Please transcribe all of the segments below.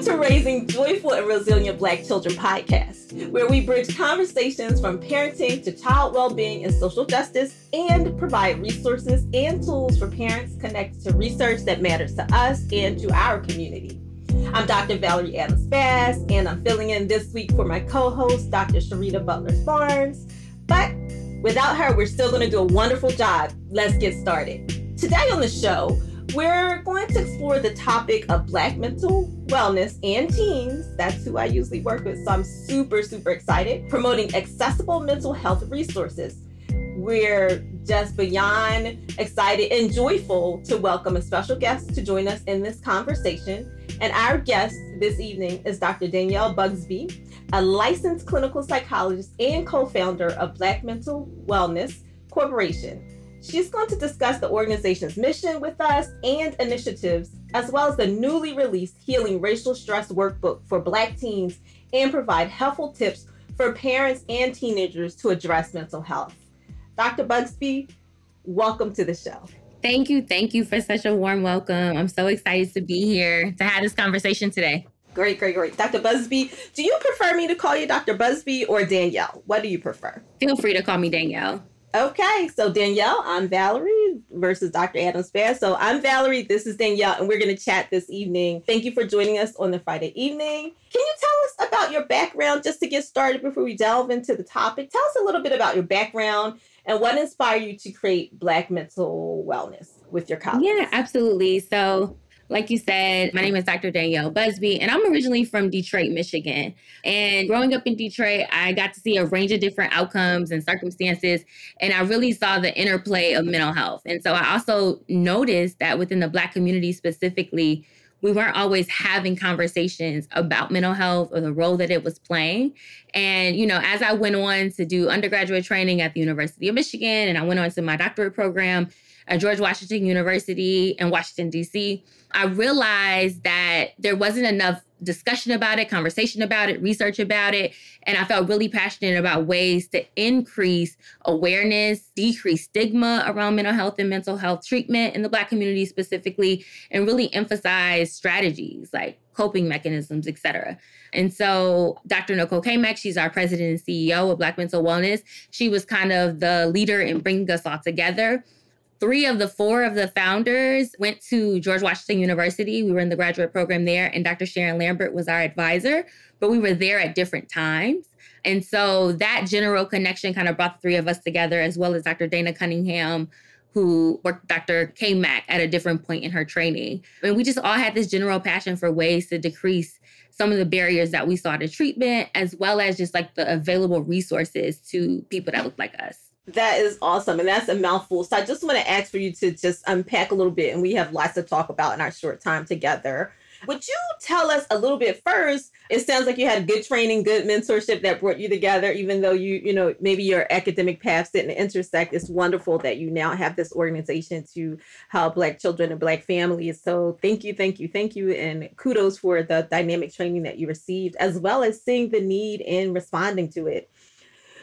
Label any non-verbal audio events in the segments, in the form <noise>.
Welcome to Raising Joyful and Resilient Black Children podcast, where we bridge conversations from parenting to child well being and social justice and provide resources and tools for parents connected to research that matters to us and to our community. I'm Dr. Valerie Adams Bass, and I'm filling in this week for my co host, Dr. Sheretta Butler Barnes. But without her, we're still going to do a wonderful job. Let's get started. Today on the show, we're going to explore the topic of Black mental wellness and teens. That's who I usually work with, so I'm super, super excited. Promoting accessible mental health resources. We're just beyond excited and joyful to welcome a special guest to join us in this conversation. And our guest this evening is Dr. Danielle Busby, a licensed clinical psychologist and co founder of Black Mental Wellness Corporation. She's going to discuss the organization's mission with us and initiatives, as well as the newly released Healing Racial Stress Workbook for Black teens, and provide helpful tips for parents and teenagers to address mental health. Dr. Busby, welcome to the show. Thank you. Thank you for such a warm welcome. I'm so excited to be here to have this conversation today. Great, great, great. Dr. Busby, do you prefer me to call you Dr. Busby or Danielle? What do you prefer? Feel free to call me Danielle. Okay, so Danielle, I'm Valerie versus Dr. Adam Spare. So I'm Valerie, this is Danielle, and we're going to chat this evening. Thank you for joining us on the Friday evening. Can you tell us about your background just to get started before we delve into the topic? Tell us a little bit about your background and what inspired you to create Black Mental Wellness with your colleagues. Yeah, absolutely. So like you said, my name is Dr. Danielle Busby, and I'm originally from Detroit, Michigan. And growing up in Detroit, I got to see a range of different outcomes and circumstances, and I really saw the interplay of mental health. And so I also noticed that within the Black community specifically, we weren't always having conversations about mental health or the role that it was playing. And, you know, as I went on to do undergraduate training at the University of Michigan and I went on to my doctorate program, at George Washington University in Washington, D.C., I realized that there wasn't enough discussion about it, conversation about it, research about it. And I felt really passionate about ways to increase awareness, decrease stigma around mental health and mental health treatment in the Black community specifically, and really emphasize strategies like coping mechanisms, et cetera. And so Dr. Nicole Cammack, she's our president and CEO of Black Mental Wellness. She was kind of the leader in bringing us all together three of the four of the founders went to George Washington University. We were in the graduate program there, and Dr. Sharon Lambert was our advisor, but we were there at different times. And so that general connection kind of brought the three of us together, as well as Dr. Dana Cunningham, who worked Dr. Cammack at a different point in her training. And we just all had this general passion for ways to decrease some of the barriers that we saw to treatment, as well as just like the available resources to people that look like us. That is awesome. And that's a mouthful. So I just want to ask for you to just unpack a little bit. And we have lots to talk about in our short time together. Would you tell us a little bit first? It sounds like you had good training, good mentorship that brought you together, even though you, you know, maybe your academic paths didn't intersect. It's wonderful that you now have this organization to help Black children and Black families. So thank you, thank you, thank you. And kudos for the dynamic training that you received, as well as seeing the need and responding to it.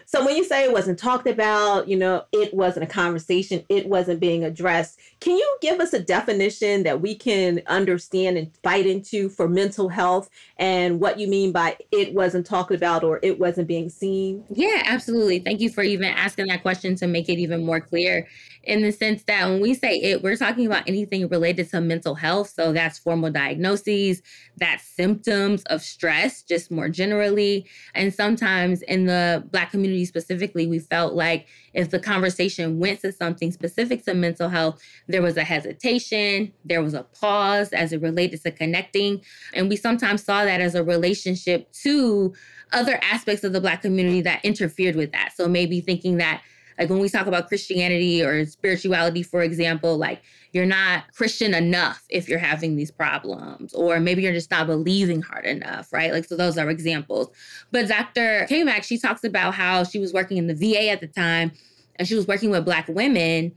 So when you say it wasn't talked about, you know, it wasn't a conversation, it wasn't being addressed. Can you give us a definition that we can understand and bite into for mental health and what you mean by it wasn't talked about or it wasn't being seen? Yeah, absolutely. Thank you for even asking that question to make it even more clear in the sense that when we say it, we're talking about anything related to mental health. So that's formal diagnoses, that's symptoms of stress, just more generally. And sometimes in the Black community specifically, we felt like if the conversation went to something specific to mental health, there was a hesitation, there was a pause as it related to connecting. And we sometimes saw that as a relationship to other aspects of the Black community that interfered with that. So maybe thinking that like when we talk about Christianity or spirituality, for example, like you're not Christian enough if you're having these problems, or maybe you're just not believing hard enough, right? Like, so those are examples. But Dr. Cammack, she talks about how she was working in the VA at the time and she was working with Black women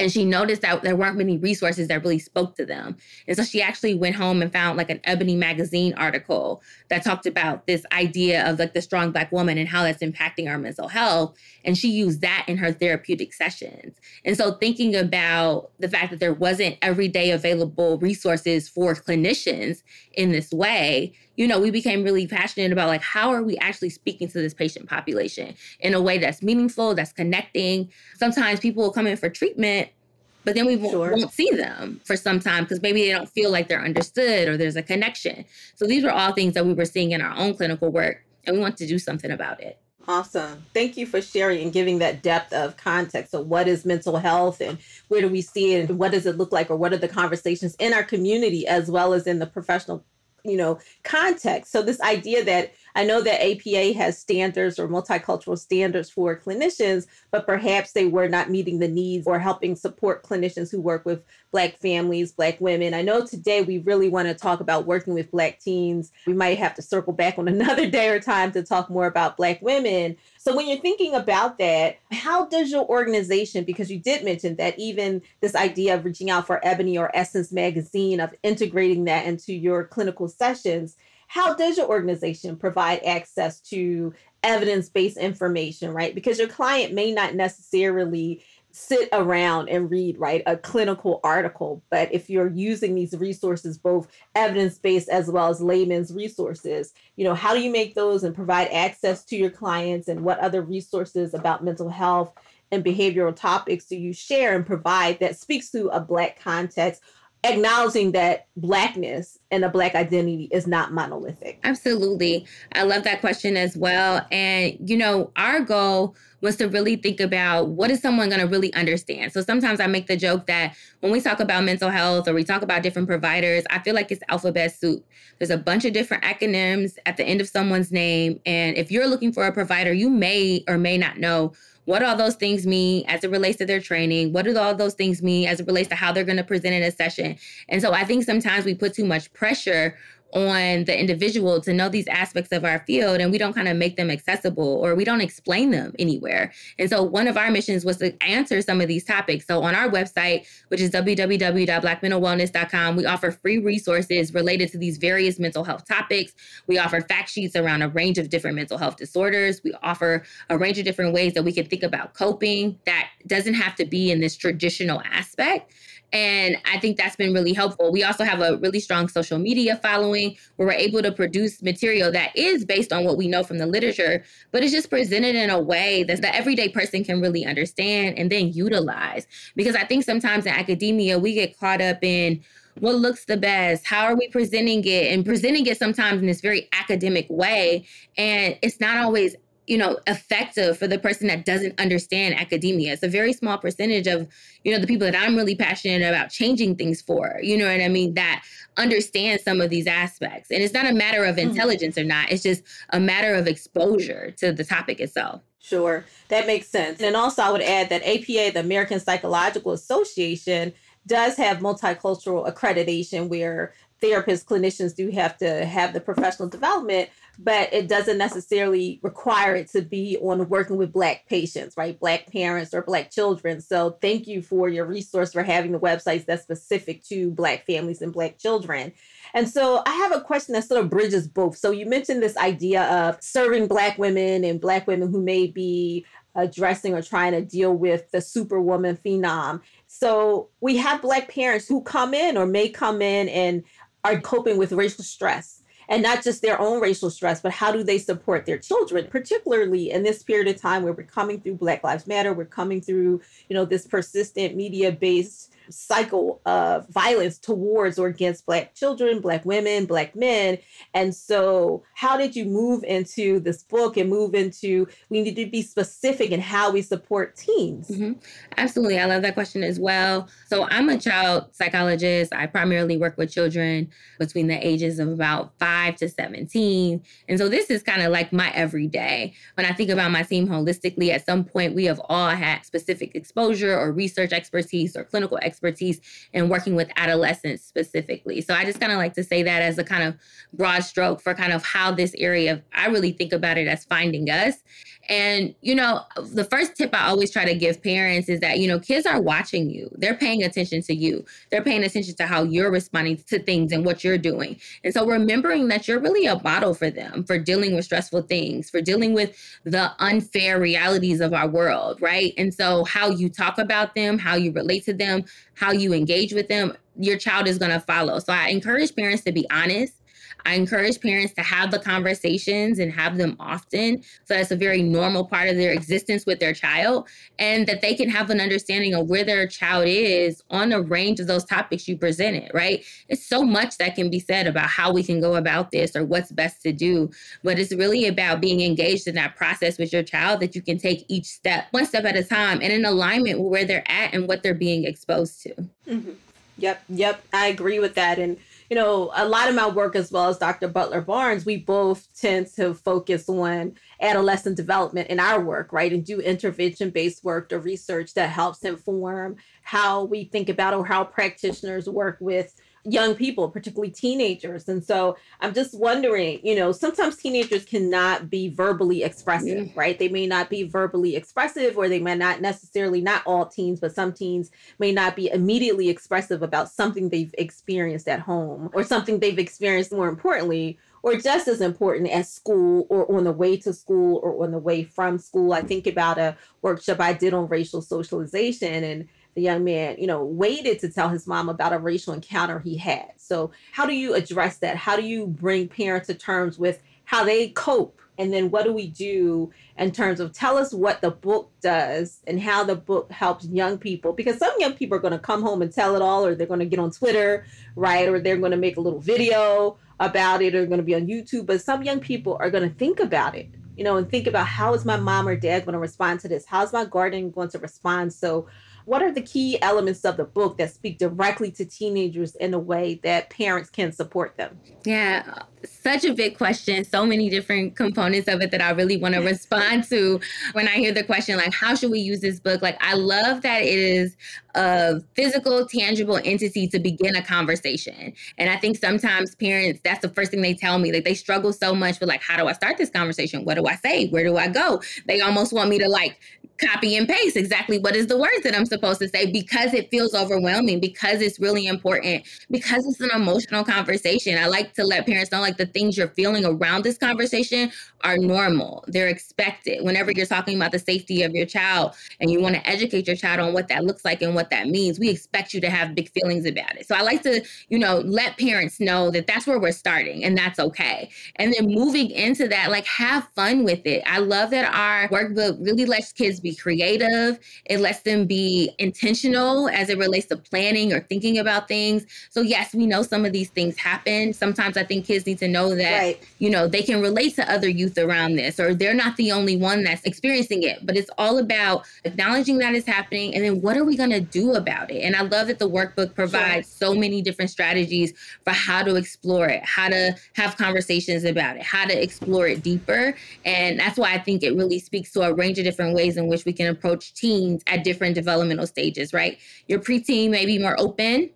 and she noticed that there weren't many resources that really spoke to them. And so she actually went home and found like an Ebony magazine article that talked about this idea of like the strong black woman and how that's impacting our mental health. And she used that in her therapeutic sessions. And so thinking about the fact that there wasn't everyday available resources for clinicians in this way, you know, we became really passionate about like how are we actually speaking to this patient population in a way that's meaningful, that's connecting. Sometimes people will come in for treatment but then we won't, sure. won't see them for some time because maybe they don't feel like they're understood or there's a connection. So these were all things that we were seeing in our own clinical work, and we want to do something about it. Awesome. Thank you for sharing and giving that depth of context. So, what is mental health and where do we see it and what does it look like, or what are the conversations in our community as well as in the professional you know context. So this idea that I know that APA has standards or multicultural standards for clinicians, but perhaps they were not meeting the needs or helping support clinicians who work with Black families, Black women. I know today we really want to talk about working with Black teens. We might have to circle back on <laughs> another day or time to talk more about Black women. So, when you're thinking about that, how does your organization, because you did mention that even this idea of reaching out for Ebony or Essence magazine, of integrating that into your clinical sessions, how does your organization provide access to evidence based information, right? Because your client may not necessarily sit around and read right a clinical article but if you're using these resources both evidence-based as well as layman's resources you know how do you make those and provide access to your clients and what other resources about mental health and behavioral topics do you share and provide that speaks to a black context acknowledging that blackness and a black identity is not monolithic. Absolutely. I love that question as well. And you know our goal was to really think about what is someone going to really understand. So sometimes i make the joke that when we talk about mental health or we talk about different providers i feel like it's alphabet soup. There's a bunch of different acronyms at the end of someone's name. And if you're looking for a provider you may or may not know what all those things mean as it relates to their training? What do all those things mean as it relates to how they're going to present in a session? And so I think sometimes we put too much pressure on the individual to know these aspects of our field and we don't kind of make them accessible or we don't explain them anywhere. And so one of our missions was to answer some of these topics. So on our website, which is www.blackmentalwellness.com, we offer free resources related to these various mental health topics. We offer fact sheets around a range of different mental health disorders. We offer a range of different ways that we can think about coping that doesn't have to be in this traditional aspect. And I think that's been really helpful. We also have a really strong social media following where we're able to produce material that is based on what we know from the literature, but it's just presented in a way that the everyday person can really understand and then utilize. Because I think sometimes in academia, we get caught up in what looks the best how are we presenting it and presenting it sometimes in this very academic way and it's not always you know effective for the person that doesn't understand academia it's a very small percentage of you know the people that i'm really passionate about changing things for you know what i mean that understand some of these aspects and it's not a matter of mm-hmm. intelligence mm-hmm. or not it's just a matter of exposure to the topic itself sure that makes sense and also i would add that apa the american psychological association does have multicultural accreditation where therapists clinicians do have to have the professional development but it doesn't necessarily require it to be on working with Black patients, right? Black parents or Black children. So thank you for your resource for having the websites that's specific to Black families and Black children. And so I have a question that sort of bridges both. So you mentioned this idea of serving Black women and Black women who may be addressing or trying to deal with the superwoman phenom. So we have Black parents who come in or may come in and are coping with racial stress and not just their own racial stress, but how do they support their children, particularly in this period of time where we're coming through Black Lives Matter, we're coming through, you know, this persistent media based cycle of violence towards or against Black children, Black women, Black men. And so, how did you move into this book and move into we need to be specific in how we support teens? Mm-hmm. Absolutely. I love that question as well. So, I'm a child psychologist. I primarily work with children between the ages of about five to 17. And so, this is kind of like my everyday. When I think about my team holistically, at some point, we have all had specific exposure or research expertise or clinical expertise expertise in working with adolescents specifically. So I just kind of like to say that as a kind of broad stroke for kind of how this area, I really think about it as finding us. And, you know, the first tip I always try to give parents is that, you know, kids are watching you. They're paying attention to you. They're paying attention to how you're responding to things and what you're doing. And so remembering that you're really a model for them for dealing with stressful things, for dealing with the unfair realities of our world, right? And so how you talk about them, how you relate to them, how you engage with them, your child is going to follow. So I encourage parents to be honest I encourage parents to have the conversations and have them often. So that's a very normal part of their existence with their child, and that they can have an understanding of where their child is on a range of those topics you presented, right? It's so much that can be said about how we can go about this or what's best to do. But it's really about being engaged in that process with your child that you can take each step, one step at a time, and in alignment with where they're at and what they're being exposed to. Mm-hmm. Yep, yep. I agree with that. And you know, a lot of my work, as well as Dr. Butler Barnes, we both tend to focus on adolescent development in our work, right? And do intervention based work or research that helps inform how we think about or how practitioners work with young people, particularly teenagers. And so I'm just wondering, you know, sometimes teenagers cannot be verbally expressive, yeah. right? They may not be verbally expressive, or they may not necessarily, not all teens, but some teens may not be immediately expressive about something they've experienced at home or something they've experienced more importantly or just as important as school or on the way to school or on the way from school. I think about a workshop I did on racial socialization and the young man, you know, waited to tell his mom about a racial encounter he had. So, how do you address that? How do you bring parents to terms with how they cope? And then what do we do in terms of tell us what the book does and how the book helps young people? Because some young people are going to come home and tell it all, or they're going to get on Twitter, right? Or they're going to make a little video about it, or going to be on YouTube. But some young people are going to think about it you know, and think about how is my mom or dad going to respond to this? How's my guardian going to respond? So what are the key elements of the book that speak directly to teenagers in a way that parents can support them? Yeah, such a big question. So many different components of it that I really want to respond to when I hear the question, like, how should we use this book? Like, I love that it is a physical, tangible entity to begin a conversation. And I think sometimes parents, that's the first thing they tell me. Like, they struggle so much with, like, how do I start this conversation? What do I say? Where do I go? They almost want me to, like, copy and paste exactly what is the words that I'm supposed to say because it feels overwhelming, because it's really important, because it's an emotional conversation. I like to let parents know like the things you're feeling around this conversation are normal. They're expected. Whenever you're talking about the safety of your child and you want to educate your child on what that looks like and what that means, we expect you to have big feelings about it. So I like to, you know, let parents know that that's where we're starting and that's okay. And then moving into that, like have fun with it. I love that our workbook really lets kids be creative. It lets them be intentional as it relates to planning or thinking about things. So yes, we know some of these things happen. Sometimes I think kids need to know that, right. you know, they can relate to other youth around this or they're not the only one that's experiencing it. But it's all about acknowledging that it's happening and then what are we going to do about it? And I love that the workbook provides sure. so many different strategies for how to explore it, how to have conversations about it, how to explore it deeper. And that's why I think it really speaks to a range of different ways in which we can approach teens at different developmental stages, right? Your preteen may be more open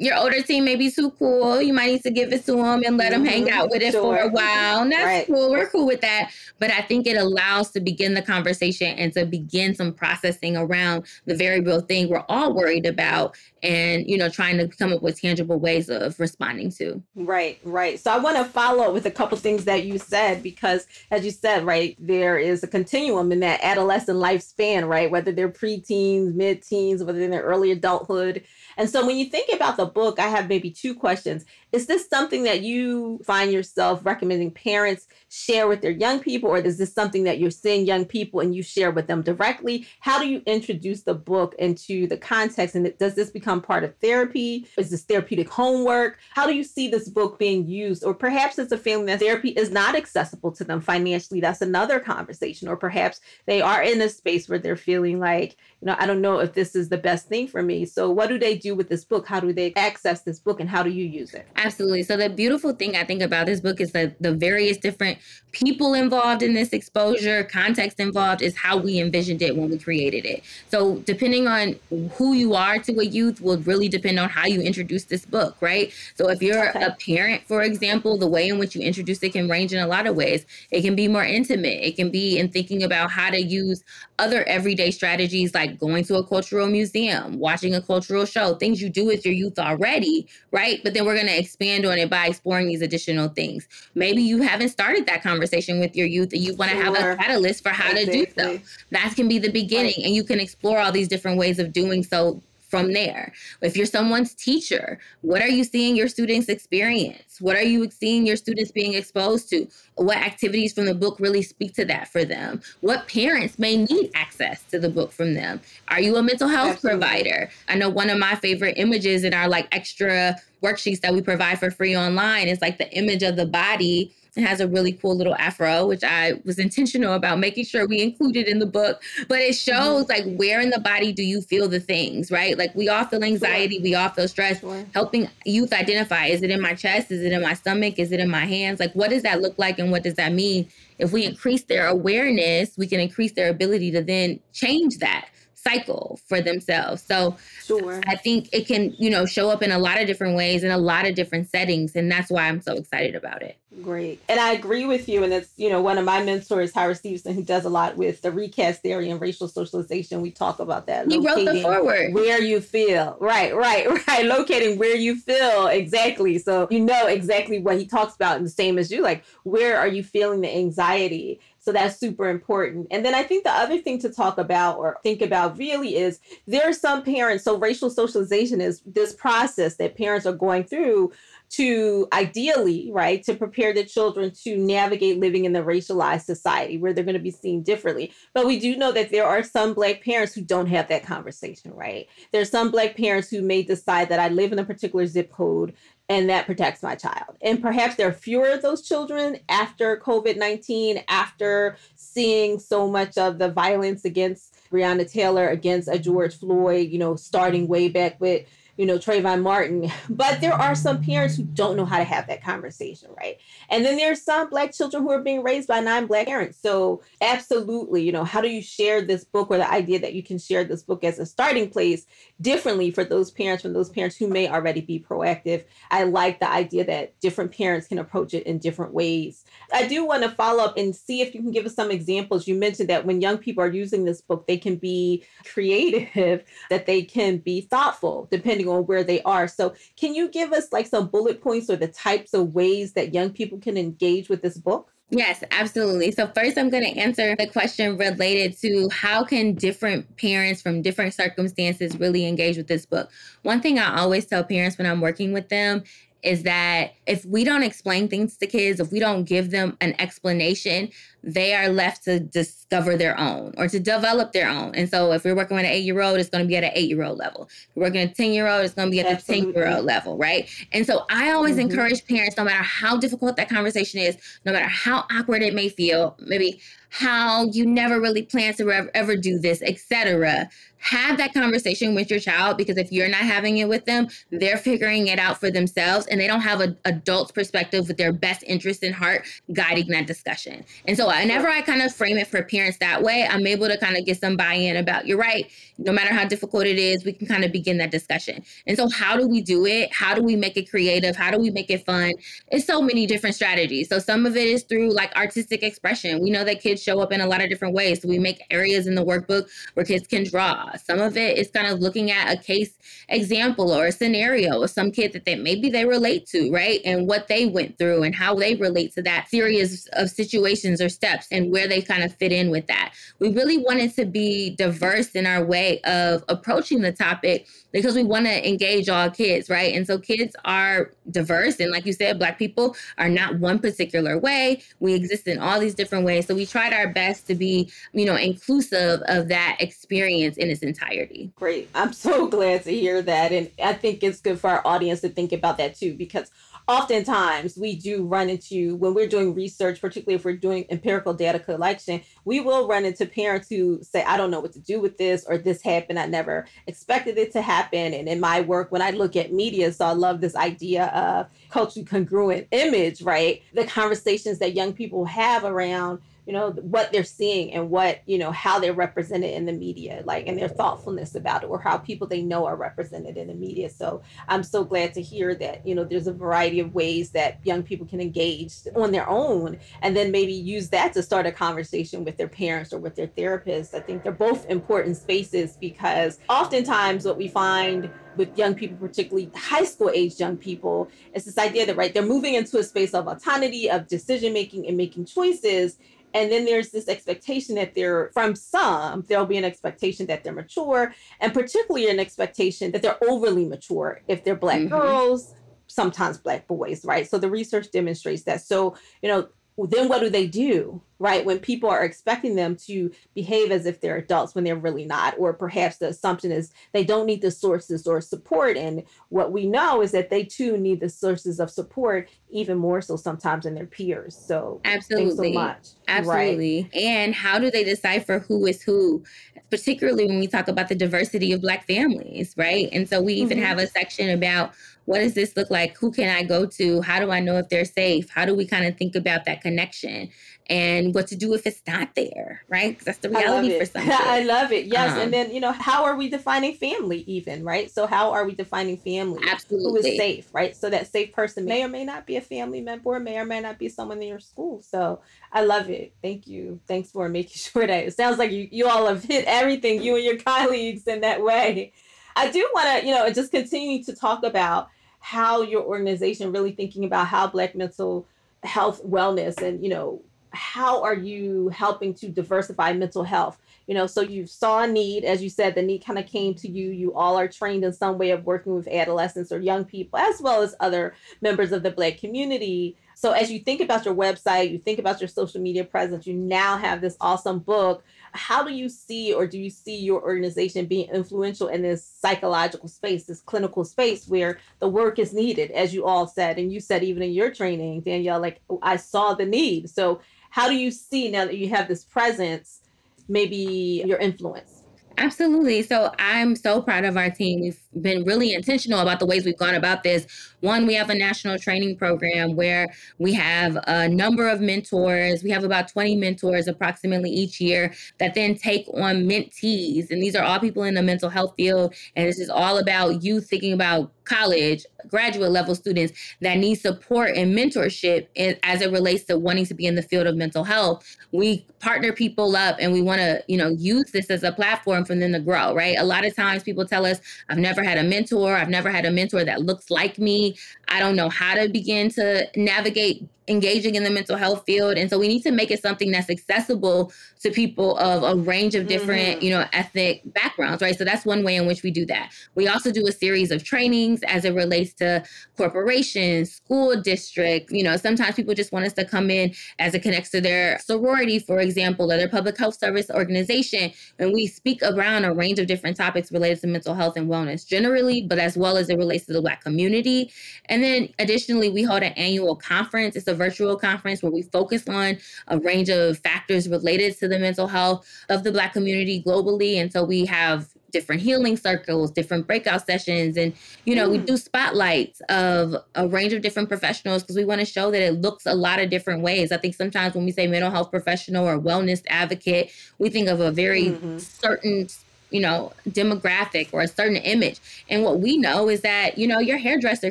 your older team may be too cool. You might need to give it to them and let them hang mm-hmm. out with it sure. for a while. And that's right. cool. We're cool with that. But I think it allows to begin the conversation and to begin some processing around the very real thing we're all worried about and, you know, trying to come up with tangible ways of responding to. Right, right. So I want to follow up with a couple things that you said because, as you said, right, there is a continuum in that adolescent lifespan, right? Whether they're preteens, mid teens, whether they're in their early adulthood and so when you think about the book, I have maybe two questions. Is this something that you find yourself recommending parents share with their young people, or is this something that you're seeing young people and you share with them directly? How do you introduce the book into the context? And does this become part of therapy? Is this therapeutic homework? How do you see this book being used? Or perhaps it's a family that therapy is not accessible to them financially. That's another conversation. Or perhaps they are in a space where they're feeling like, you know, I don't know if this is the best thing for me. So what do they do with this book? How do they access this book and how do you use it? Absolutely. So the beautiful thing I think about this book is that the various different people involved in this exposure, context involved is how we envisioned it when we created it. So depending on who you are to a youth will really depend on how you introduce this book, right? So if you're okay. a parent, for example, the way in which you introduce it can range in a lot of ways. It can be more intimate. It can be in thinking about how to use other everyday strategies like going to a cultural museum, watching a cultural show, things you do with your youth already, right? But then we're going to expand on it by exploring these additional things. Maybe you haven't started that conversation with your youth and you want to sure. have a catalyst for how exactly. to do so. That can be the beginning, right. and you can explore all these different ways of doing so from there. If you're someone's teacher, what are you seeing your students experience? What are you seeing your students being exposed to? What activities from the book really speak to that for them? What parents may need access to the book from them? Are you a mental health Absolutely. provider? I know one of my favorite images in our like extra worksheets that we provide for free online is like the image of the body it has a really cool little afro, which I was intentional about making sure we included in the book. But it mm-hmm. shows mm-hmm. like where in the body do you feel the things, right? Like we all feel anxiety, sure. we all feel stress. Sure. Helping youth identify is it in my chest? Is it in my stomach? Is it in my hands? Like what does that look like and what does that mean? If we increase their awareness, we can increase their ability to then change that cycle for themselves. So sure. I think it can, you know, show up in a lot of different ways in a lot of different settings. And that's why I'm so excited about it. Great. And I agree with you. And it's, you know, one of my mentors, Howard Stevenson, who does a lot with the recast theory and racial socialization. We talk about that. He wrote the foreword. Where you feel. Right, right, <laughs> right. Locating where you feel. Exactly. So you know exactly what he talks about. And the same as you, like, where are you feeling the anxiety? So that's super important. And then I think the other thing to talk about or think about really is there are some parents, so racial socialization is this process that parents are going through to ideally, right, to prepare the children to navigate living in the racialized society where they're going to be seen differently. But we do know that there are some Black parents who don't have that conversation, right? There's some Black parents who may decide that I live in a particular zip code and that protects my child. And perhaps there are fewer of those children after COVID 19, after seeing so much of the violence against Breonna Taylor, against a George Floyd, you know, starting way back with you know, Trayvon Martin. <laughs> But there are some parents who don't know how to have that conversation, right? And then there's some Black children who are being raised by non Black parents. So, absolutely, you know, how do you share this book or the idea that you can share this book as a starting place differently for those parents from those parents who may already be proactive? I like the idea that different parents can approach it in different ways. I do want to follow up and see if you can give us some examples. You mentioned that when young people are using this book, they can be creative, <laughs> that they can be thoughtful, depending on where they are. So, can you give us like some bullet points or the types of ways that young people can engage with this book? Yes, absolutely. So first I'm going to answer the question related to how can different parents from different circumstances really engage with this book. One thing I always tell parents when I'm working with them is that if we don't explain things to kids, if we don't give them an explanation, they are left to discover their own or to develop their own. And so if we're working with an eight year old, it's going to be at an eight year old level. If we're working with a 10 year old, it's going to be at Absolutely. the 10 year old level, right? And so I always mm-hmm. encourage parents, no matter how difficult that conversation is, no matter how awkward it may feel, maybe how you never really plan to ever, ever do this, etc have that conversation with your child because if you're not having it with them, they're figuring it out for themselves and they don't have an adult's perspective with their best interest in heart guiding that discussion. And so whenever I kind of frame it for parents that way, I'm able to kind of get some buy-in about you're right. No matter how difficult it is, we can kind of begin that discussion. And so how do we do it? How do we make it creative? How do we make it fun? It's so many different strategies. So some of it is through like artistic expression. We know that kids show up in a lot of different ways. So we make areas in the workbook where kids can draw Uh, some of it is kind of looking at a case example or a scenario of some kid that they maybe they relate to, right? And what they went through and how they relate to that series of situations or steps and where they kind of fit in with that. We really wanted to be diverse in our way of approaching the topic because we want to engage all kids, right? And so kids are diverse. And like you said, Black people are not one particular way. We exist in all these different ways. So we tried our best to be, you know, inclusive of that experience in its entirety. Great. I'm so <laughs> glad to hear that. And I think it's good for our audience to think about that too, because oftentimes we do run into when we're doing research particularly if we're doing empirical data collection we will run into parents who say i don't know what to do with this or this happened i never expected it to happen. And in my work, when I look at media, so I love this idea of culturally congruent image, right? The conversations that young people have around you know what they're seeing and what you know how they're represented in the media like and their thoughtfulness about it or how people they know are represented in the media. So i'm so glad to hear that you know there's a variety of ways that young people can engage on their own and then maybe use that to start a conversation with their parents or with their therapists. I think they're both important spaces because oftentimes what we find with young people, particularly high school age young people, is this idea that right they're moving into a space of autonomy, of decision making, and making choices, and then there's this expectation that they're, from some, there'll be an expectation that they're mature, and particularly an expectation that they're overly mature if they're Black mm-hmm. girls, sometimes Black boys, right? So the research demonstrates that. So, you know, then what do they do? right? When people are expecting them to behave as if they're adults when they're really not, or perhaps the assumption is they don't need the sources or support. And what we know is that they too need the sources of support even more so sometimes than their peers. So absolutely, so much. absolutely. Right? And how do they decipher who is who? Particularly when we talk about the diversity of Black families, right? And so we even mm-hmm. have a section about what does this look like? Who can I go to? How do I know if they're safe? How do we kind of think about that connection? and what to do if it's not there, right? Because that's the reality for some. <laughs> I love it. Yes, um, and then you know, how are we defining family, even right? So how are we defining family? Absolutely, who is safe, right? So that safe person may or may not be a family member, may or may not be someone in your school. So I love it. Thank you. Thanks for <laughs> making sure that it sounds like you you all have hit everything, you and your <laughs> colleagues, in that way. I do want to, you know, just continue to talk about how your organization really thinking about how Black mental health, wellness, and you know how are you helping to diversify mental health? You know so you saw a need as you said the need kind of came to you. You all are trained in some way of working with adolescents or young people as well as other members of the black community. So as you think about your website you think about your social media presence you now have this awesome book how do you see or do you see your organization being influential in this psychological space this clinical space where the work is needed as you all said and you said even in your training danielle like oh, i saw the need so how do you see now that you have this presence, maybe your influence? Absolutely. So I'm so proud of our team. We've been really intentional about the ways we've gone about this. One, we have a national training program where we have a number of mentors. We have about 20 mentors approximately each year that then take on mentees. And these are all people in the mental health field. And this is all about you thinking about college, graduate level students that need support and mentorship as it relates to wanting to be in the field of mental health. We partner people up and we want to, you know, use this as a platform for them to grow, right? A lot of times people tell us, I've never had a mentor, I've never had a mentor that looks like me. I don't know how to begin to navigate engaging in the mental health field. And so we need to make it something that's accessible to people of a range of different mm-hmm. you know ethnic backgrounds right? So that's one way in which we do that. We also do a series of trainings as it relates to corporations school district. You know sometimes people just want us to come in as it connects to their sorority for example or their public health service organization. And we speak around a range of different topics related to mental health and wellness generally but as well as it relates to the black community and then additionally we hold an annual conference it's a virtual conference where we focus on a range of factors related to the mental health of the Black community globally. And so we have different healing circles, different breakout sessions, and you know, mm. we do spotlights of a range of different professionals because we want to show that it looks a lot of different ways. I think sometimes when we say mental health professional or wellness advocate, we think of a very mm-hmm. certain you know, demographic or a certain image. And what we know is that, you know, your hairdresser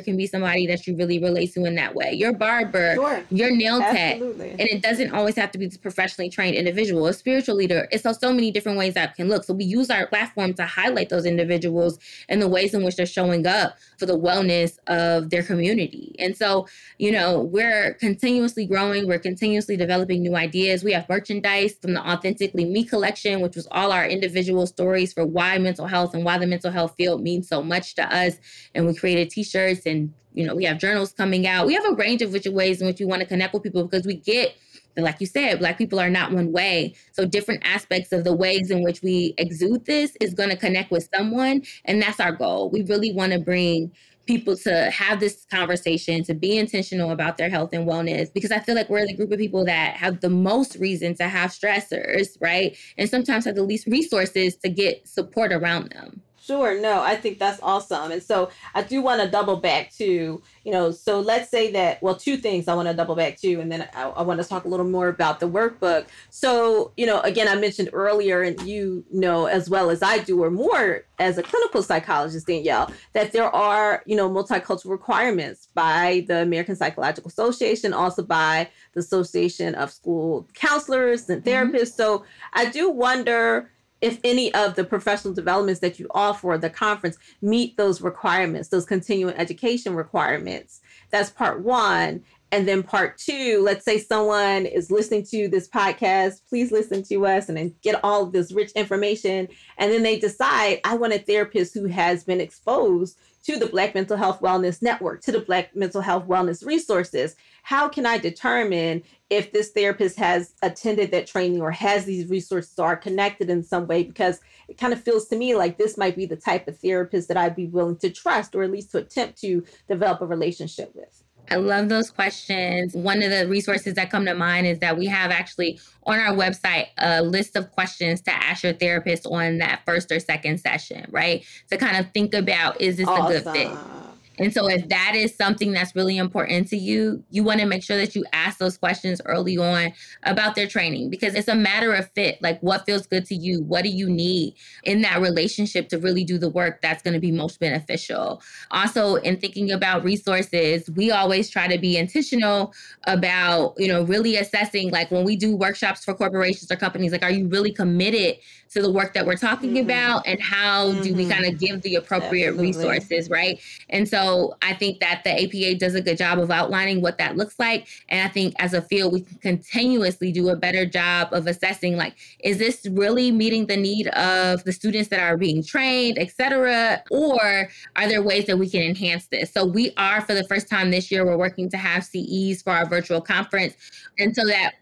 can be somebody that you really relate to in that way. Your barber, sure. your nail tech. And it doesn't always have to be this professionally trained individual, a spiritual leader. It's so, so many different ways that can look. So we use our platform to highlight those individuals and the ways in which they're showing up for the wellness of their community. And so, you know, we're continuously growing, we're continuously developing new ideas. We have merchandise from the Authentically Me collection, which was all our individual stories for why mental health and why the mental health field means so much to us. And we created t-shirts and you know, we have journals coming out. We have a range of which ways in which we want to connect with people because we get like you said, black people are not one way. So different aspects of the ways in which we exude this is going to connect with someone. And that's our goal. We really want to bring people to have this conversation, to be intentional about their health and wellness, because I feel like we're the group of people that have the most reason to have stressors, right? And sometimes have the least resources to get support around them. Sure. No, I think that's awesome. And so I do want to double back to, you know, so let's say that, well, two things I want to double back to, and then I, I want to talk a little more about the workbook. So, you know, again, I mentioned earlier, and you know as well as I do, or more as a clinical psychologist, Danielle, that there are, you know, multicultural requirements by the American Psychological Association, also by the Association of School Counselors and mm-hmm. Therapists. Mm-hmm. So I do wonder if any of the professional developments that you offer at the conference meet those requirements, those continuing education requirements. That's part one. And then part two, let's say someone is listening to this podcast, please listen to us and then get all of this rich information. And then they decide, I want a therapist who has been exposed to the Black Mental Health Wellness Network, to the Black Mental Health Wellness resources. How can I determine if this therapist has attended that training or has these resources or are connected in some way? Because it kind of feels to me like this might be the type of therapist that I'd be willing to trust or at least to attempt to develop a relationship with. I love those questions. One of the resources that come to mind is that we have actually on our website a list of questions to ask your therapist on that first or second session, right? To kind of think about is this awesome. a good fit? And so, if that is something that's really important to you, you want to make sure that you ask those questions early on about their training because it's a matter of fit. Like, what feels good to you? What do you need in that relationship to really do the work that's going to be most beneficial? Also, in thinking about resources, we always try to be intentional about, you know, really assessing like when we do workshops for corporations or companies, like, are you really committed to the work that we're talking mm-hmm. about? And how mm-hmm. do we mm-hmm. kind of give the appropriate Absolutely. resources, right? And so, so I think that the APA does a good job of outlining what that looks like. And I think as a field, we can continuously do a better job of assessing like, is this really meeting the need of the students that are being trained, et cetera? Or are there ways that we can enhance this? So we are, for the first time this year, we're working to have CEs for our virtual conference. And so that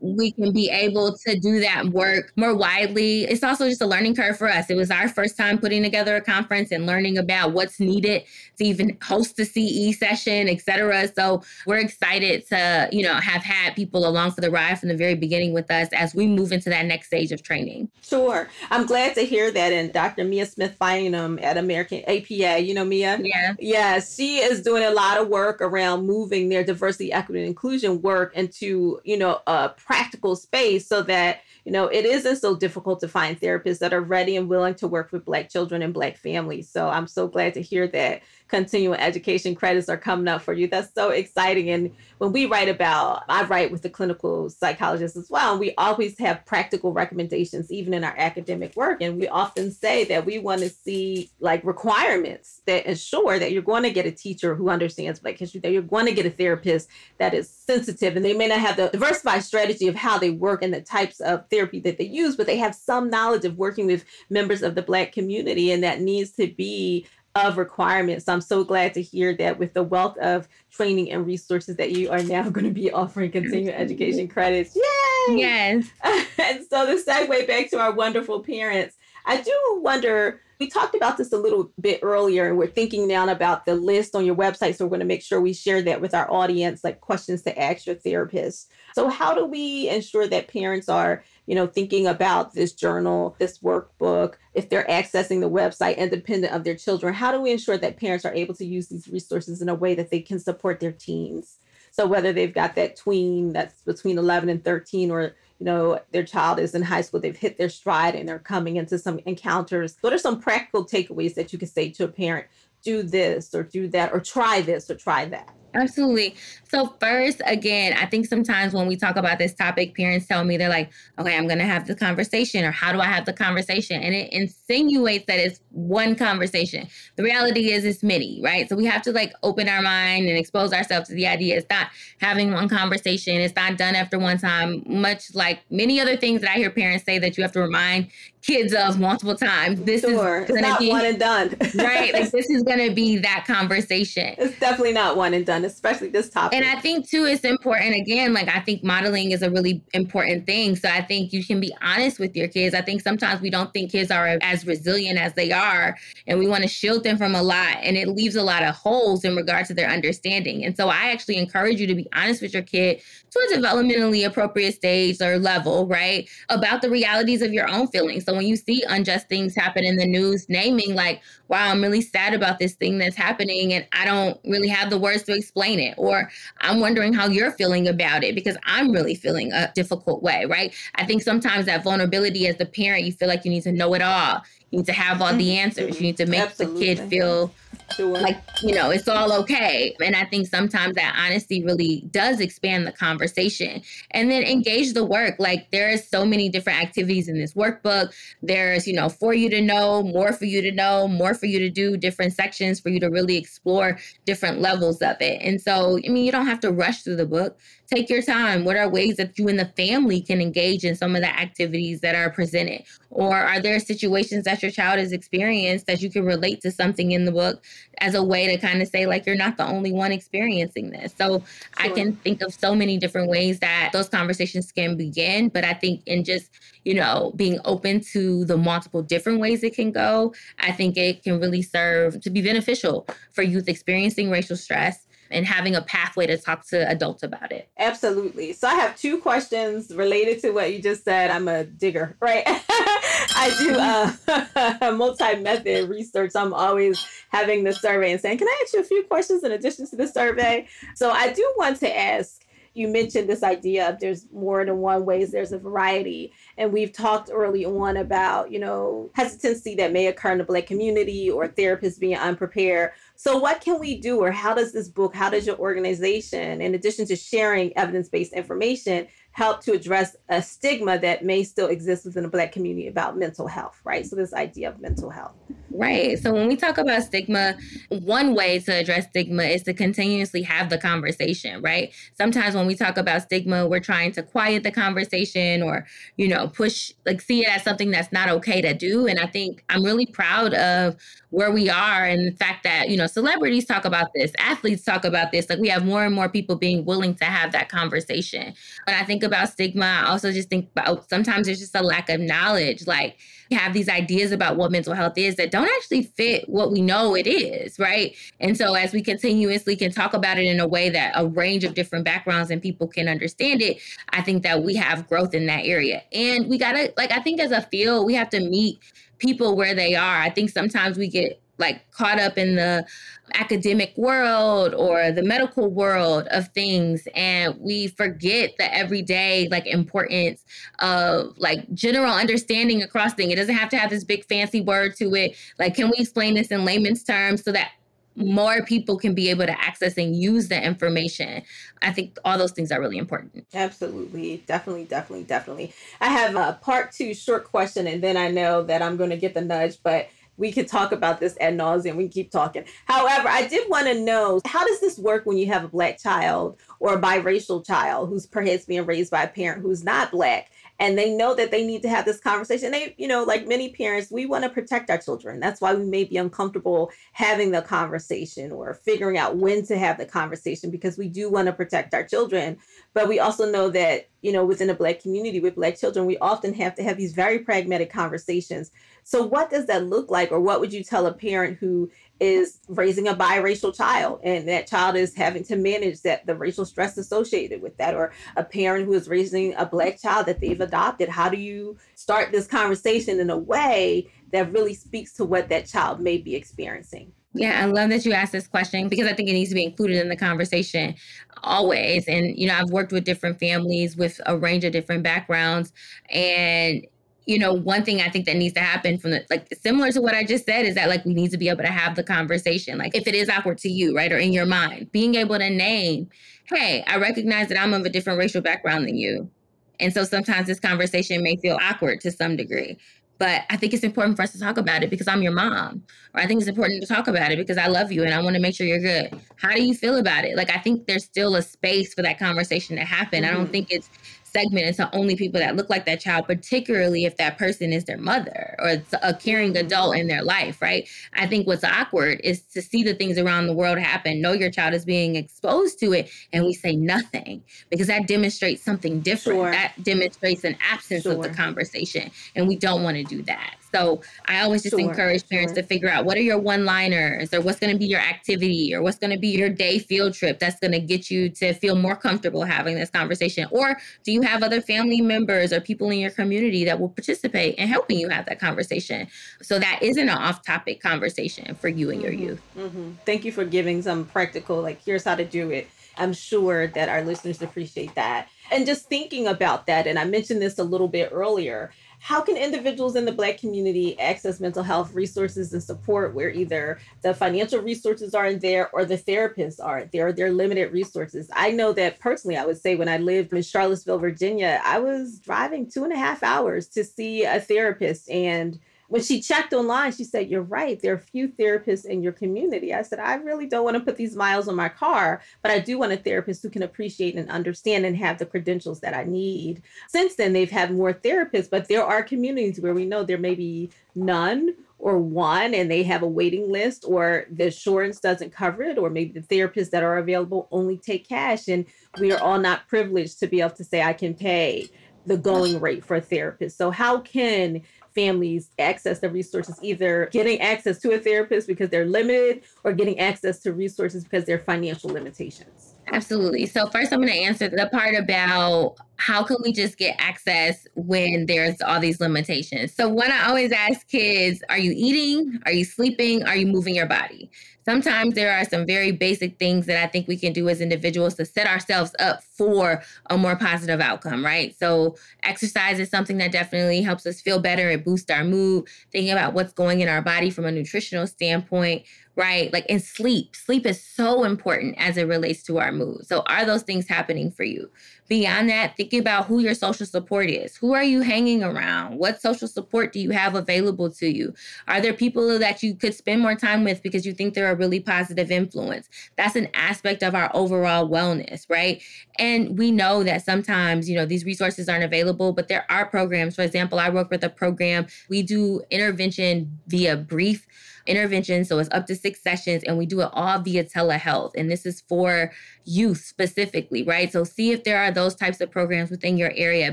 we can be able to do that work more widely. It's also just a learning curve for us. It was our first time putting together a conference and learning about what's needed to even host a CE session, et cetera. So we're excited to, you know, have had people along for the ride from the very beginning with us as we move into that next stage of training. Sure. I'm glad to hear that. And Dr. Mia Smith Bynum at American APA, you know, Mia? Yeah. Yeah. She is doing a lot of work around moving their diversity, equity, and inclusion work into, you know, a practical space so that you know it isn't so difficult to find therapists that are ready and willing to work with black children and black families so i'm so glad to hear that continuing education credits are coming up for you. That's so exciting. And when we write about, I write with the clinical psychologist as well, and we always have practical recommendations, even in our academic work. And we often say that we want to see like requirements that ensure that you're going to get a teacher who understands Black history, that you're going to get a therapist that is sensitive. And they may not have the diversified strategy of how they work and the types of therapy that they use, but they have some knowledge of working with members of the Black community. And that needs to be of requirements. So I'm so glad to hear that with the wealth of training and resources that you are now <laughs> going to be offering continuing education credits. Yay! Yes. <laughs> and so the segue back to our wonderful parents, I do wonder. We talked about this a little bit earlier, and we're thinking now about the list on your website. So we're going to make sure we share that with our audience, like questions to ask your therapist. So how do we ensure that parents are you know, thinking about this journal, this workbook, if they're accessing the website independent of their children, how do we ensure that parents are able to use these resources in a way that they can support their teens? So whether they've got that tween that's between 11 and 13 or you know their child is in high school they've hit their stride and they're coming into some encounters. What are some practical takeaways that you could say to a parent do this or do that or try this or try that Absolutely. So, first, again, I think sometimes when we talk about this topic, parents tell me they're like, okay, I'm going to have the conversation, or how do I have the conversation? And it insinuates that it's one conversation. The reality is it's many, right? So, we have to like open our mind and expose ourselves to the idea. It's not having one conversation, it's not done after one time, much like many other things that I hear parents say that you have to remind kids of multiple times. This sure. is it's not be, one and done. right. Like, this is going to be that <laughs> conversation. It's definitely not one and done done, especially this topic. And I think too, it's important again, like I think modeling is a really important thing. So I think you can be honest with your kids. I think sometimes we don't think kids are as resilient as they are, and we want to shield them from a lot. And it leaves a lot of holes in regard to their understanding. And so I actually encourage you to be honest with your kid to a developmentally appropriate stage or level, right? About the realities of your own feelings. So when you see unjust things happen in the news, naming like, wow, I'm really sad about this thing that's happening and I don't really have the words to explain it. Or I'm wondering how you're feeling about it because I'm really feeling a difficult way, right? I think sometimes that vulnerability as the parent, you feel like you need to know it all. You need to have all the mm-hmm. answers. You need to make Absolutely. the kid feel Sure. Like, you know, it's all okay. And I think sometimes that honesty really does expand the conversation and then engage the work. Like, there's so many different activities in this workbook. There's, you know, for you to know, more for you to know, more for you to do, different sections for you to really explore different levels of it. And so, I mean, you don't have to rush through the book take your time. What are ways that you and the family can engage in some of the activities that are presented? Or are there situations that your child has experienced that you can relate to something in the book as a way to kind of say, like, you're not the only one experiencing this? So sure. I can think of so many different ways that those conversations can begin. But I think in just, you know, being open to the multiple different ways it can go, I think it can really serve to be beneficial for youth experiencing racial stress and having a pathway to talk to adults about it. Absolutely. So I have two questions related to what you just said. I'm a digger, right? <laughs> I do uh, <laughs> multi-method research. I'm always having the survey and saying, "Can I ask you a few questions in addition to the survey?" So I do want to ask you mentioned this idea of there's more than one ways there's a variety and we've talked early on about you know hesitancy that may occur in the black community or therapists being unprepared so, what can we do, or how does this book, how does your organization, in addition to sharing evidence based information, help to address a stigma that may still exist within the Black community about mental health, right? So, this idea of mental health. Right. So when we talk about stigma, one way to address stigma is to continuously have the conversation, right? Sometimes when we talk about stigma, we're trying to quiet the conversation or, you know, push, like, see it as something that's not okay to do. And I think I'm really proud of where we are and the fact that, you know, celebrities talk about this, athletes talk about this. Like, we have more and more people being willing to have that conversation. When I think about stigma, I also just think about sometimes there's just a lack of knowledge. Like, we have these ideas about what mental health is that don't actually fit what we know it is, right? And so as we continuously can talk about it in a way that a range of different backgrounds and people can understand it, I think that we have growth in that area. And we got to like I think as a field, we have to meet people where they are. I think sometimes we get like caught up in the academic world or the medical world of things and we forget the everyday like importance of like general understanding across things it doesn't have to have this big fancy word to it like can we explain this in layman's terms so that more people can be able to access and use the information. I think all those things are really important. Absolutely. Definitely, definitely, definitely. I have a part two short question, and then I know that I'm going to get the nudge, but we could talk about this ad nauseum. We keep talking. However, I did want to know how does this work when you have a black child or a biracial child who's perhaps being raised by a parent who's not black? And they know that they need to have this conversation. They, you know, like many parents, we want to protect our children. That's why we may be uncomfortable having the conversation or figuring out when to have the conversation because we do want to protect our children. But we also know that, you know, within a Black community with Black children, we often have to have these very pragmatic conversations. So, what does that look like, or what would you tell a parent who is raising a biracial child and that child is having to manage that the racial stress associated with that or a parent who is raising a black child that they've adopted how do you start this conversation in a way that really speaks to what that child may be experiencing yeah, I love that you asked this question because I think it needs to be included in the conversation always. And, you know, I've worked with different families with a range of different backgrounds. And you know, one thing I think that needs to happen from the like similar to what I just said is that like we need to be able to have the conversation. Like if it is awkward to you, right, or in your mind, being able to name, hey, I recognize that I'm of a different racial background than you. And so sometimes this conversation may feel awkward to some degree. But I think it's important for us to talk about it because I'm your mom. Or I think it's important to talk about it because I love you and I want to make sure you're good. How do you feel about it? Like, I think there's still a space for that conversation to happen. Mm-hmm. I don't mm-hmm. think it's segment into only people that look like that child, particularly if that person is their mother or it's a caring mm-hmm. adult in their life, right? I think what's awkward is to see the things around the world happen, know your child is being exposed to it, and we say nothing because that demonstrates something different. Sure. That demonstrates an absence sure. of the conversation. And we don't want to do that. So I always just sure, encourage parents sure. to figure out what are your one liners or what's going to be your activity or what's going to be your day field trip that's going to get you to feel more comfortable having this conversation. Or do you have other family members or people in your community that will participate in helping you have that conversation? So that isn't an off topic conversation for you and your mm-hmm, youth. Mm-hmm. Thank you for giving some practical, like, here's how to do it. I'm sure that our listeners appreciate that. And just thinking about that, and I mentioned this a little bit earlier how can individuals in the Black community access mental health resources and support where either the financial resources aren't there or the therapists aren't there? They're limited resources. I know that personally, I would say when I lived in Charlottesville, Virginia, I was driving two and a half hours to see a therapist. And when she checked online, she said, You're right. There are few therapists in your community. I said, I really don't want to put these miles on my car, but I do want a therapist who can appreciate and understand and have the credentials that I need. Since then, they've had more therapists, but there are communities where we know there may be none or one and they have a waiting list or the insurance doesn't cover it or maybe the therapists that are available only take cash and we are all not privileged to be able to say i can pay the going rate for a therapist so how can families access the resources, either getting access to a therapist because they're limited or getting access to resources because they're financial limitations. Absolutely. So first I'm going to answer the part about how can we just get access when there's all these limitations. So when I always ask kids, are you eating? Are you sleeping? Are you moving your body? Sometimes there are some very basic things that I think we can do as individuals to set ourselves up for a more positive outcome, right? So exercise is something that definitely helps us feel better. It boosts our mood, thinking about what's going in our body from a nutritional standpoint right? Like, and sleep. Sleep is so important as it relates to our mood. So, are those things happening for you? Beyond that, thinking about who your social support is. Who are you hanging around? What social support do you have available to you? Are there people that you could spend more time with because you think they're a really positive influence? That's an aspect of our overall wellness, right? And we know that sometimes, you know, these resources aren't available, but there are programs. For example, I work with a program, we do intervention via brief intervention. So it's up to six sessions, and we do it all via telehealth. And this is for youth specifically, right? So see if there are those types of programs within your area.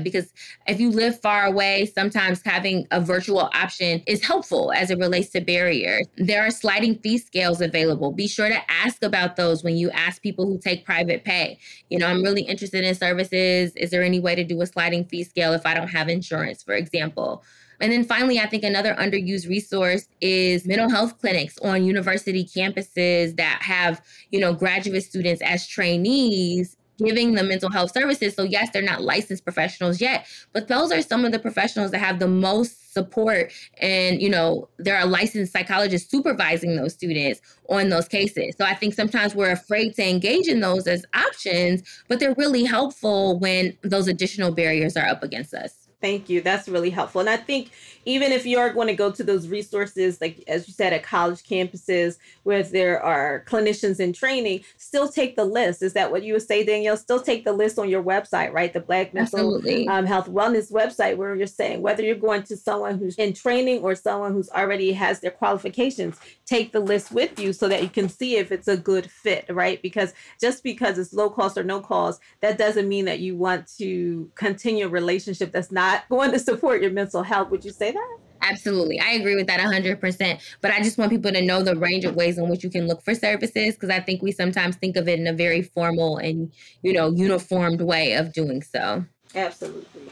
Because if you live far away, sometimes having a virtual option is helpful as it relates to barriers. There are sliding fee scales available. Be sure to ask about those when you ask people who take private pay. You know, I'm really interested in services. Is there any way to do a sliding fee scale if I don't have insurance, for example? And then finally, I think another underused resource is mental health clinics on university campuses that have, you know, graduate students as trainees giving them mental health services. So yes, they're not licensed professionals yet, but those are some of the professionals that have the most support and, you know, there are licensed psychologists supervising those students on those cases. So I think sometimes we're afraid to engage in those as options, but they're really helpful when those additional barriers are up against us. Thank you. That's really helpful. And I think even if you are going to go to those resources, like as you said, at college campuses where there are clinicians in training, still take the list. Is that what you would say, Danielle? Still take the list on your website, right? The Black Mental um, Health Wellness website, where you're saying whether you're going to someone who's in training or someone who's already has their qualifications, take the list with you so that you can see if it's a good fit, right? Because just because it's low cost or no cost, that doesn't mean that you want to continue a relationship that's not not <laughs> going to support your mental health. Would you say that? Absolutely. I agree with that 100%. But I just want people to know the range of ways in which you can look for services because I think we sometimes think of it in a very formal and, you know, uniformed way of doing so. Absolutely.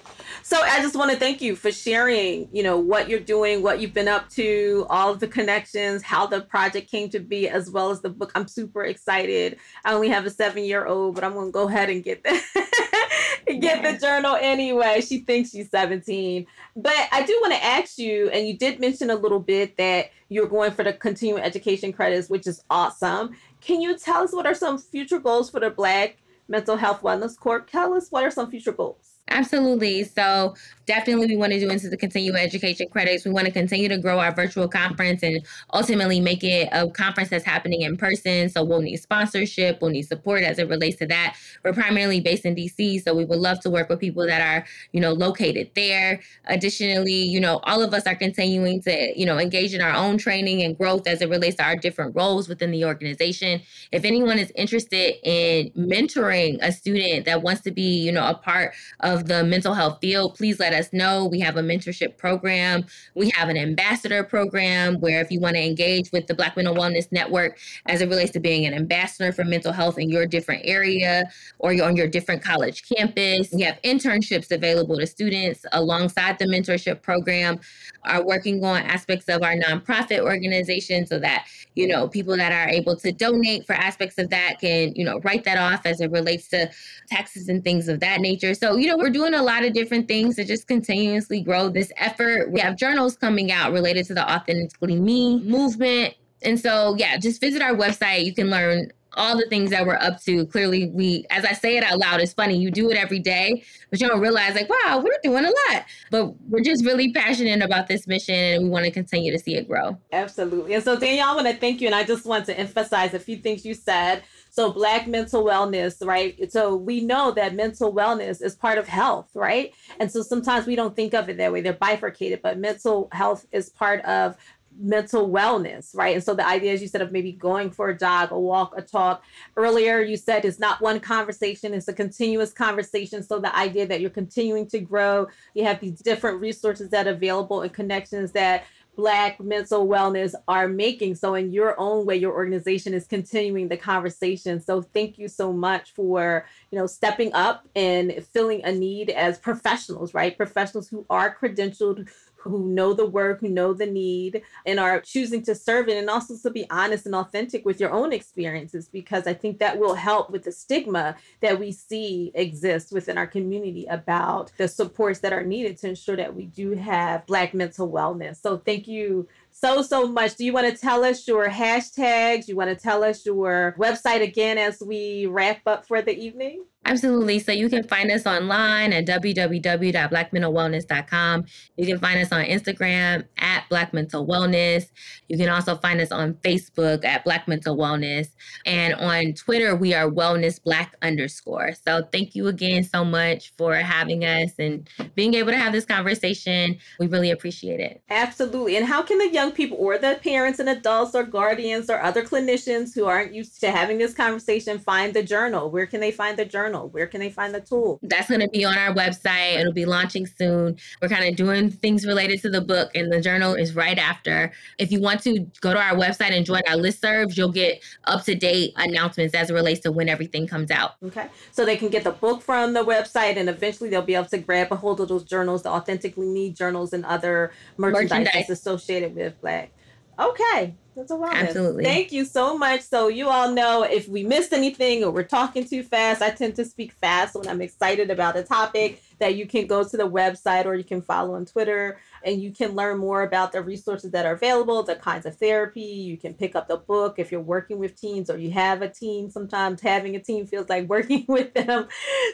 So I just want to thank you for sharing, you know, what you're doing, what you've been up to, all of the connections, how the project came to be, as well as the book. I'm super excited. I only have a seven year old, but I'm going to go ahead and get the, <laughs> <laughs> get the journal anyway. She thinks she's 17. But I do want to ask you, and you did mention a little bit that you're going for the continuing education credits, which is awesome. Can you tell us what are some future goals for the Black Mental Health Wellness Corp? Tell us what are some future goals? Absolutely. So definitely we want to do into the continuing education credits. We want to continue to grow our virtual conference and ultimately make it a conference that's happening in person. So we'll need sponsorship, we'll need support as it relates to that. We're primarily based in DC, so we would love to work with people that are, you know, located there. Additionally, you know, all of us are continuing to, you know, engage in our own training and growth as it relates to our different roles within the organization. If anyone is interested in mentoring a student that wants to be, you know, a part of the mental health field, please let us know. We have a mentorship program. We have an ambassador program where if you want to engage with the Black Mental Wellness Network as it relates to being an ambassador for mental health in your different area or you're on your different college campus, we have internships available to students alongside the mentorship program, are working on aspects of our nonprofit organization so that, you know, people that are able to donate for aspects of that can, you know, write that off as it relates to taxes and things of that nature. So, you know, we're doing a lot of different things to just continuously grow this effort. We have journals coming out related to the Authentically Me movement. And so, yeah, just visit our website. You can learn all the things that we're up to. Clearly, we, as I say it out loud, it's funny. You do it every day, but you don't realize, like, wow, we're doing a lot. But we're just really passionate about this mission and we want to continue to see it grow. Absolutely. And so, Danielle, I want to thank you. And I just want to emphasize a few things you said. So, Black mental wellness, right? So, we know that mental wellness is part of health, right? And so, sometimes we don't think of it that way. They're bifurcated, but mental health is part of mental wellness, right? And so the idea, as you said, of maybe going for a jog, a walk, a talk. Earlier, you said it's not one conversation, it's a continuous conversation. So the idea that you're continuing to grow, you have these different resources that are available and connections that Black mental wellness are making. So, in your own way, your organization is continuing the conversation. So, thank you so much for you know stepping up and filling a need as professionals, right? Professionals who are credentialed, who know the work, who know the need, and are choosing to serve it, and also to be honest and authentic with your own experiences, because I think that will help with the stigma that we see exist within our community about the supports that are needed to ensure that we do have Black mental wellness. So, thank you so, so much. Do you want to tell us your hashtags? You want to tell us your website again as we wrap up for the evening? Absolutely. So you can find us online at www.blackmentalwellness.com. You can find us on Instagram at Black Mental Wellness. You can also find us on Facebook at Black Mental Wellness. And on Twitter, we are Wellness Black underscore. So thank you again so much for having us and being able to have this conversation. We really appreciate it. Absolutely. And how can the young people or the parents and adults or guardians or other clinicians who aren't used to having this conversation find the journal? Where can they find the journal? Journal? Where can they find the tool? That's going to be on our website. It'll be launching soon. We're kind of doing things related to the book, and the journal is right after. If you want to go to our website and join our listservs, you'll get up to date announcements as it relates to when everything comes out. Okay. So they can get the book from the website, and eventually they'll be able to grab a hold of those journals, the Authentically Me journals, and other merchandise, merchandise. that's associated with Black. Okay. That's a wellness. Absolutely. Thank you so much. So you all know if we missed anything or we're talking too fast, I tend to speak fast when I'm excited about a topic that you can go to the website or you can follow on Twitter and you can learn more about the resources that are available, the kinds of therapy. You can pick up the book if you're working with teens or you have a teen. Sometimes having a teen feels like working <laughs> with them.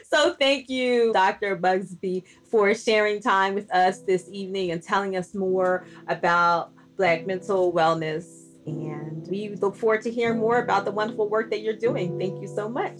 So thank you, Dr. Busby, for sharing time with us this evening and telling us more about Black mental wellness and we look forward to hearing more about the wonderful work that you're doing. Thank you so much.